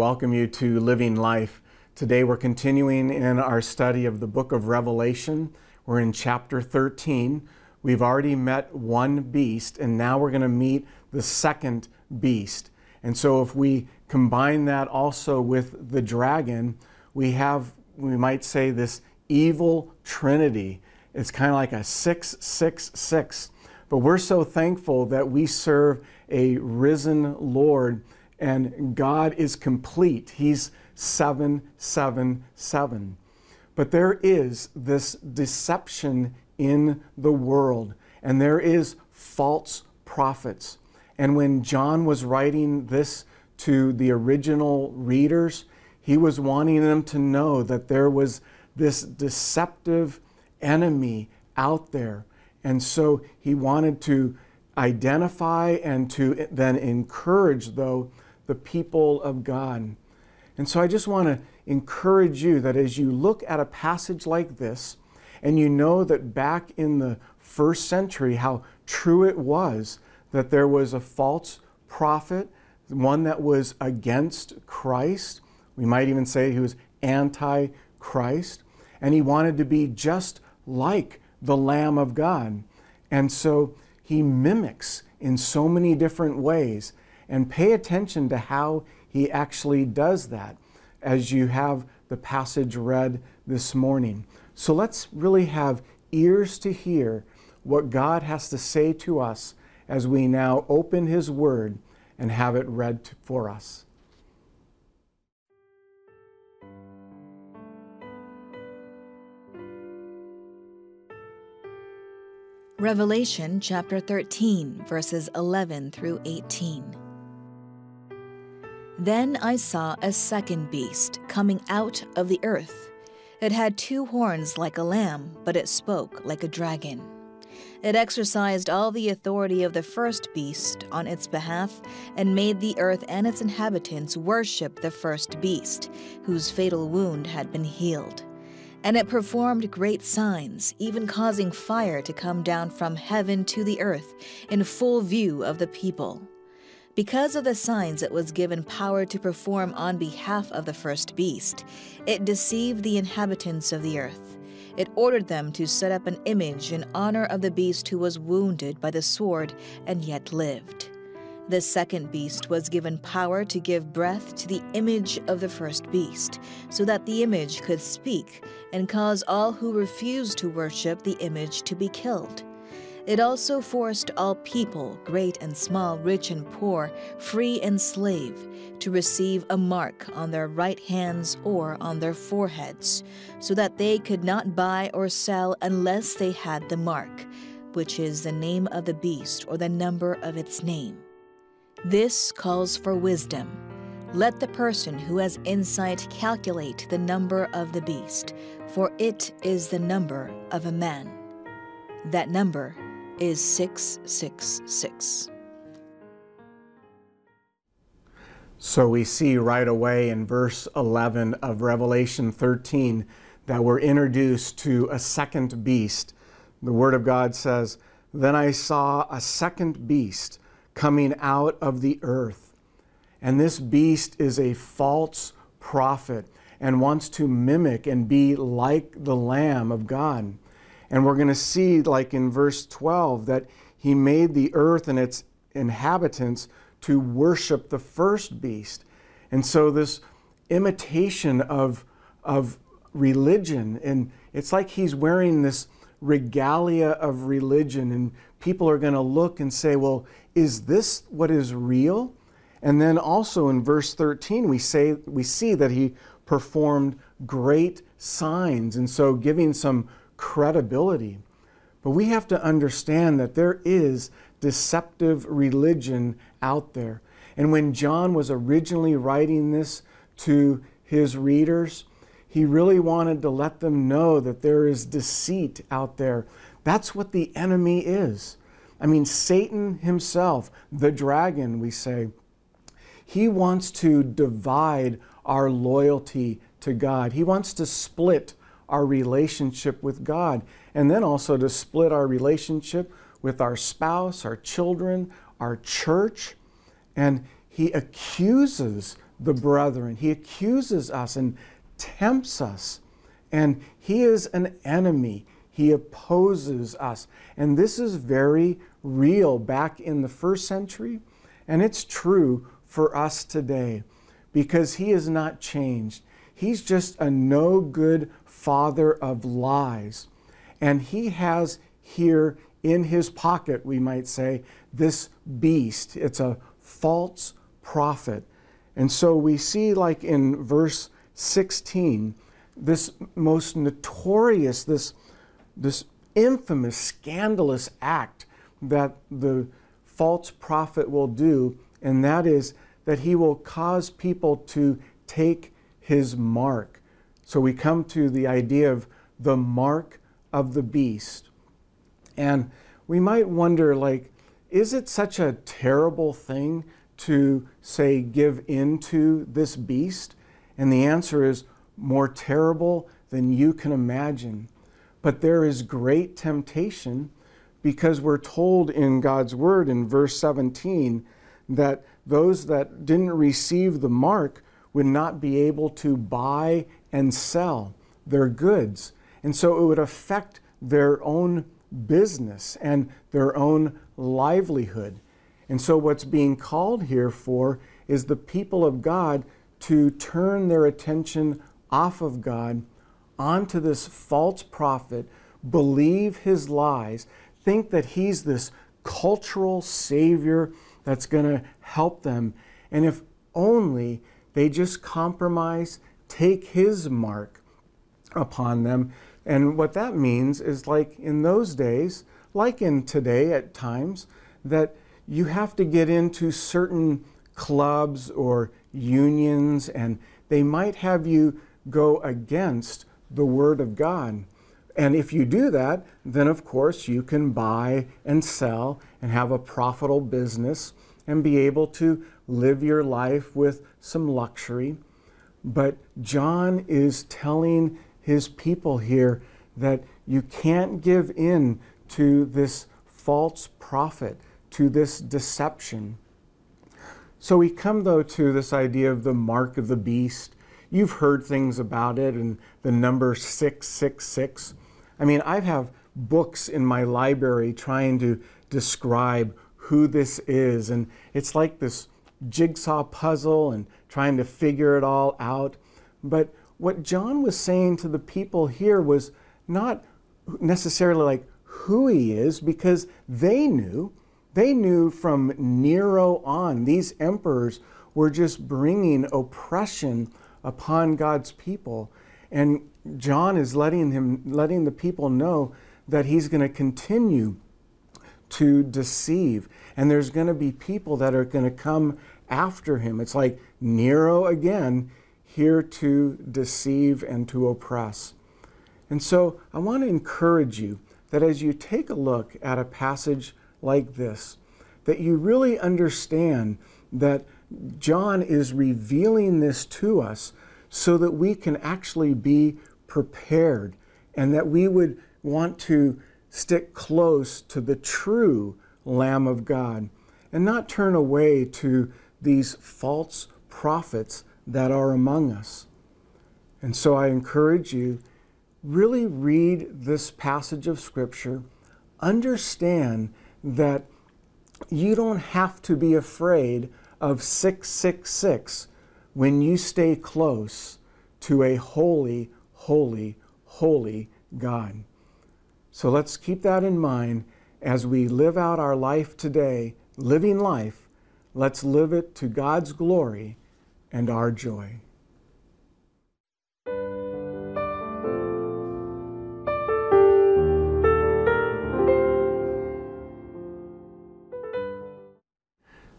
welcome you to Living Life. Today we're continuing in our study of the book of Revelation. We're in chapter 13. We've already met one beast, and now we're going to meet the second beast. And so if we combine that also with the dragon, we have, we might say, this evil trinity. It's kind of like a 666. But we're so thankful that we serve a risen Lord and God is complete. He's 777. But there is this deception in the world, and there is false prophets. And when John was writing this to the original readers, he was wanting them to know that there was this deceptive enemy out there. And so he wanted to identify and to then encourage, though, the people of God. And so I just want to encourage you that as you look at a passage like this, and you know that back in the first century, how true it was that there was a false prophet, one that was against Christ. We might even say he was anti Christ. And he wanted to be just like the Lamb of God. And so he mimics in so many different ways and pay attention to how he actually does that as you have the passage read this morning. So let's really have ears to hear what God has to say to us as we now open his word and have it read for us. Revelation chapter 13, verses 11 through 18. Then I saw a second beast coming out of the earth. It had two horns like a lamb, but it spoke like a dragon. It exercised all the authority of the first beast on its behalf and made the earth and its inhabitants worship the first beast, whose fatal wound had been healed. And it performed great signs, even causing fire to come down from heaven to the earth in full view of the people. Because of the signs it was given power to perform on behalf of the first beast, it deceived the inhabitants of the earth. It ordered them to set up an image in honor of the beast who was wounded by the sword and yet lived. The second beast was given power to give breath to the image of the first beast, so that the image could speak and cause all who refused to worship the image to be killed. It also forced all people, great and small, rich and poor, free and slave, to receive a mark on their right hands or on their foreheads, so that they could not buy or sell unless they had the mark, which is the name of the beast or the number of its name. This calls for wisdom. Let the person who has insight calculate the number of the beast, for it is the number of a man. That number is 666. So we see right away in verse 11 of Revelation 13 that we're introduced to a second beast. The Word of God says, Then I saw a second beast coming out of the earth. And this beast is a false prophet and wants to mimic and be like the Lamb of God. And we're going to see, like in verse 12, that he made the earth and its inhabitants to worship the first beast. And so, this imitation of, of religion, and it's like he's wearing this regalia of religion, and people are going to look and say, Well, is this what is real? And then also in verse 13, we, say, we see that he performed great signs. And so, giving some credibility. But we have to understand that there is deceptive religion out there. And when John was originally writing this to his readers, he really wanted to let them know that there is deceit out there. That's what the enemy is. I mean, Satan himself, the dragon, we say, he wants to divide our loyalty to God. He wants to split our relationship with God and then also to split our relationship with our spouse, our children, our church. And he accuses the brethren, he accuses us and tempts us. And he is an enemy. He opposes us. And this is very real back in the first century, and it's true for us today because he is not changed. He's just a no good father of lies. And he has here in his pocket, we might say, this beast. It's a false prophet. And so we see, like in verse 16, this most notorious, this, this infamous, scandalous act that the false prophet will do, and that is that he will cause people to take his mark. So we come to the idea of the mark of the beast. And we might wonder, like, is it such a terrible thing to, say, give in to this beast? And the answer is more terrible than you can imagine. But there is great temptation because we're told in God's word in verse 17 that those that didn't receive the mark would not be able to buy and sell their goods. And so it would affect their own business and their own livelihood. And so what's being called here for is the people of God to turn their attention off of God onto this false prophet, believe his lies, think that he's this cultural savior that's going to help them. And if only they just compromise, take his mark upon them. And what that means is like in those days, like in today at times, that you have to get into certain clubs or unions, and they might have you go against the Word of God. And if you do that, then of course you can buy and sell and have a profitable business and be able to live your life with some luxury. But John is telling his people here that you can't give in to this false prophet, to this deception. So we come though to this idea of the mark of the beast. You've heard things about it and the number 666. I mean, I have books in my library trying to describe who this is. And it's like this jigsaw puzzle and trying to figure it all out. But what John was saying to the people here was not necessarily like who he is, because they knew. They knew from Nero on, these emperors were just bringing oppression upon God's people. And John is letting him letting the people know that he's going to continue to deceive. And there's going to be people that are going to come after him. It's like Nero again, here to deceive and to oppress. And so I want to encourage you that as you take a look at a passage like this, that you really understand that John is revealing this to us so that we can actually be prepared and that we would want to stick close to the true Lamb of God and not turn away to these false prophets that are among us. And so I encourage you really read this passage of Scripture, understand that you don't have to be afraid of 666 when you stay close to a holy, holy, holy God. So let's keep that in mind as we live out our life today, living life, let's live it to God's glory and our joy.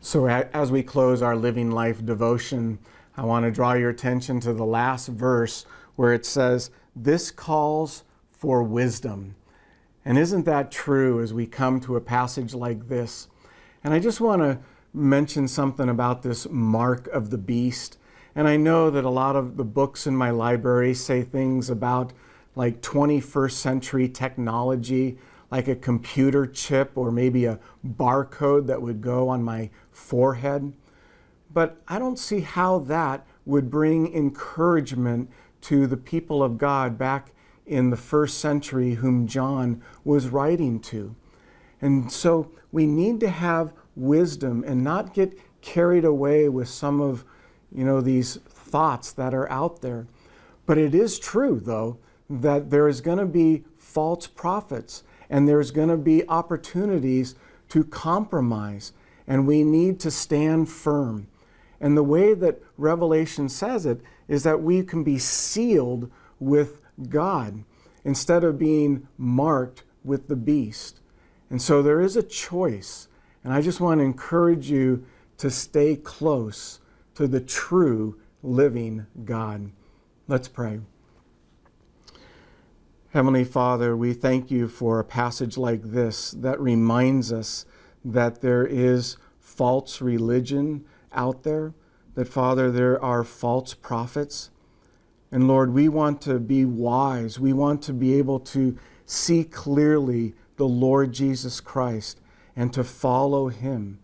So, as we close our Living Life devotion, I want to draw your attention to the last verse where it says, This calls for wisdom. And isn't that true as we come to a passage like this? And I just want to mention something about this mark of the beast. And I know that a lot of the books in my library say things about like 21st century technology, like a computer chip or maybe a barcode that would go on my forehead. But I don't see how that would bring encouragement to the people of God back in the first century whom John was writing to. And so we need to have wisdom and not get carried away with some of you know these thoughts that are out there. But it is true though that there is going to be false prophets and there's going to be opportunities to compromise and we need to stand firm. And the way that Revelation says it is that we can be sealed with God instead of being marked with the beast. And so there is a choice. And I just want to encourage you to stay close to the true living God. Let's pray. Heavenly Father, we thank you for a passage like this that reminds us that there is false religion out there, that, Father, there are false prophets. And Lord, we want to be wise. We want to be able to see clearly the Lord Jesus Christ and to follow him.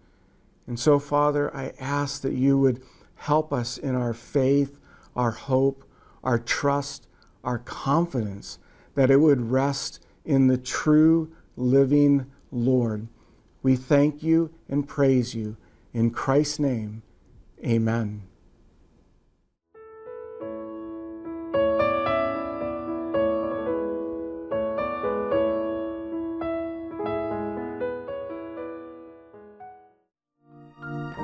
And so, Father, I ask that you would help us in our faith, our hope, our trust, our confidence, that it would rest in the true living Lord. We thank you and praise you. In Christ's name, amen.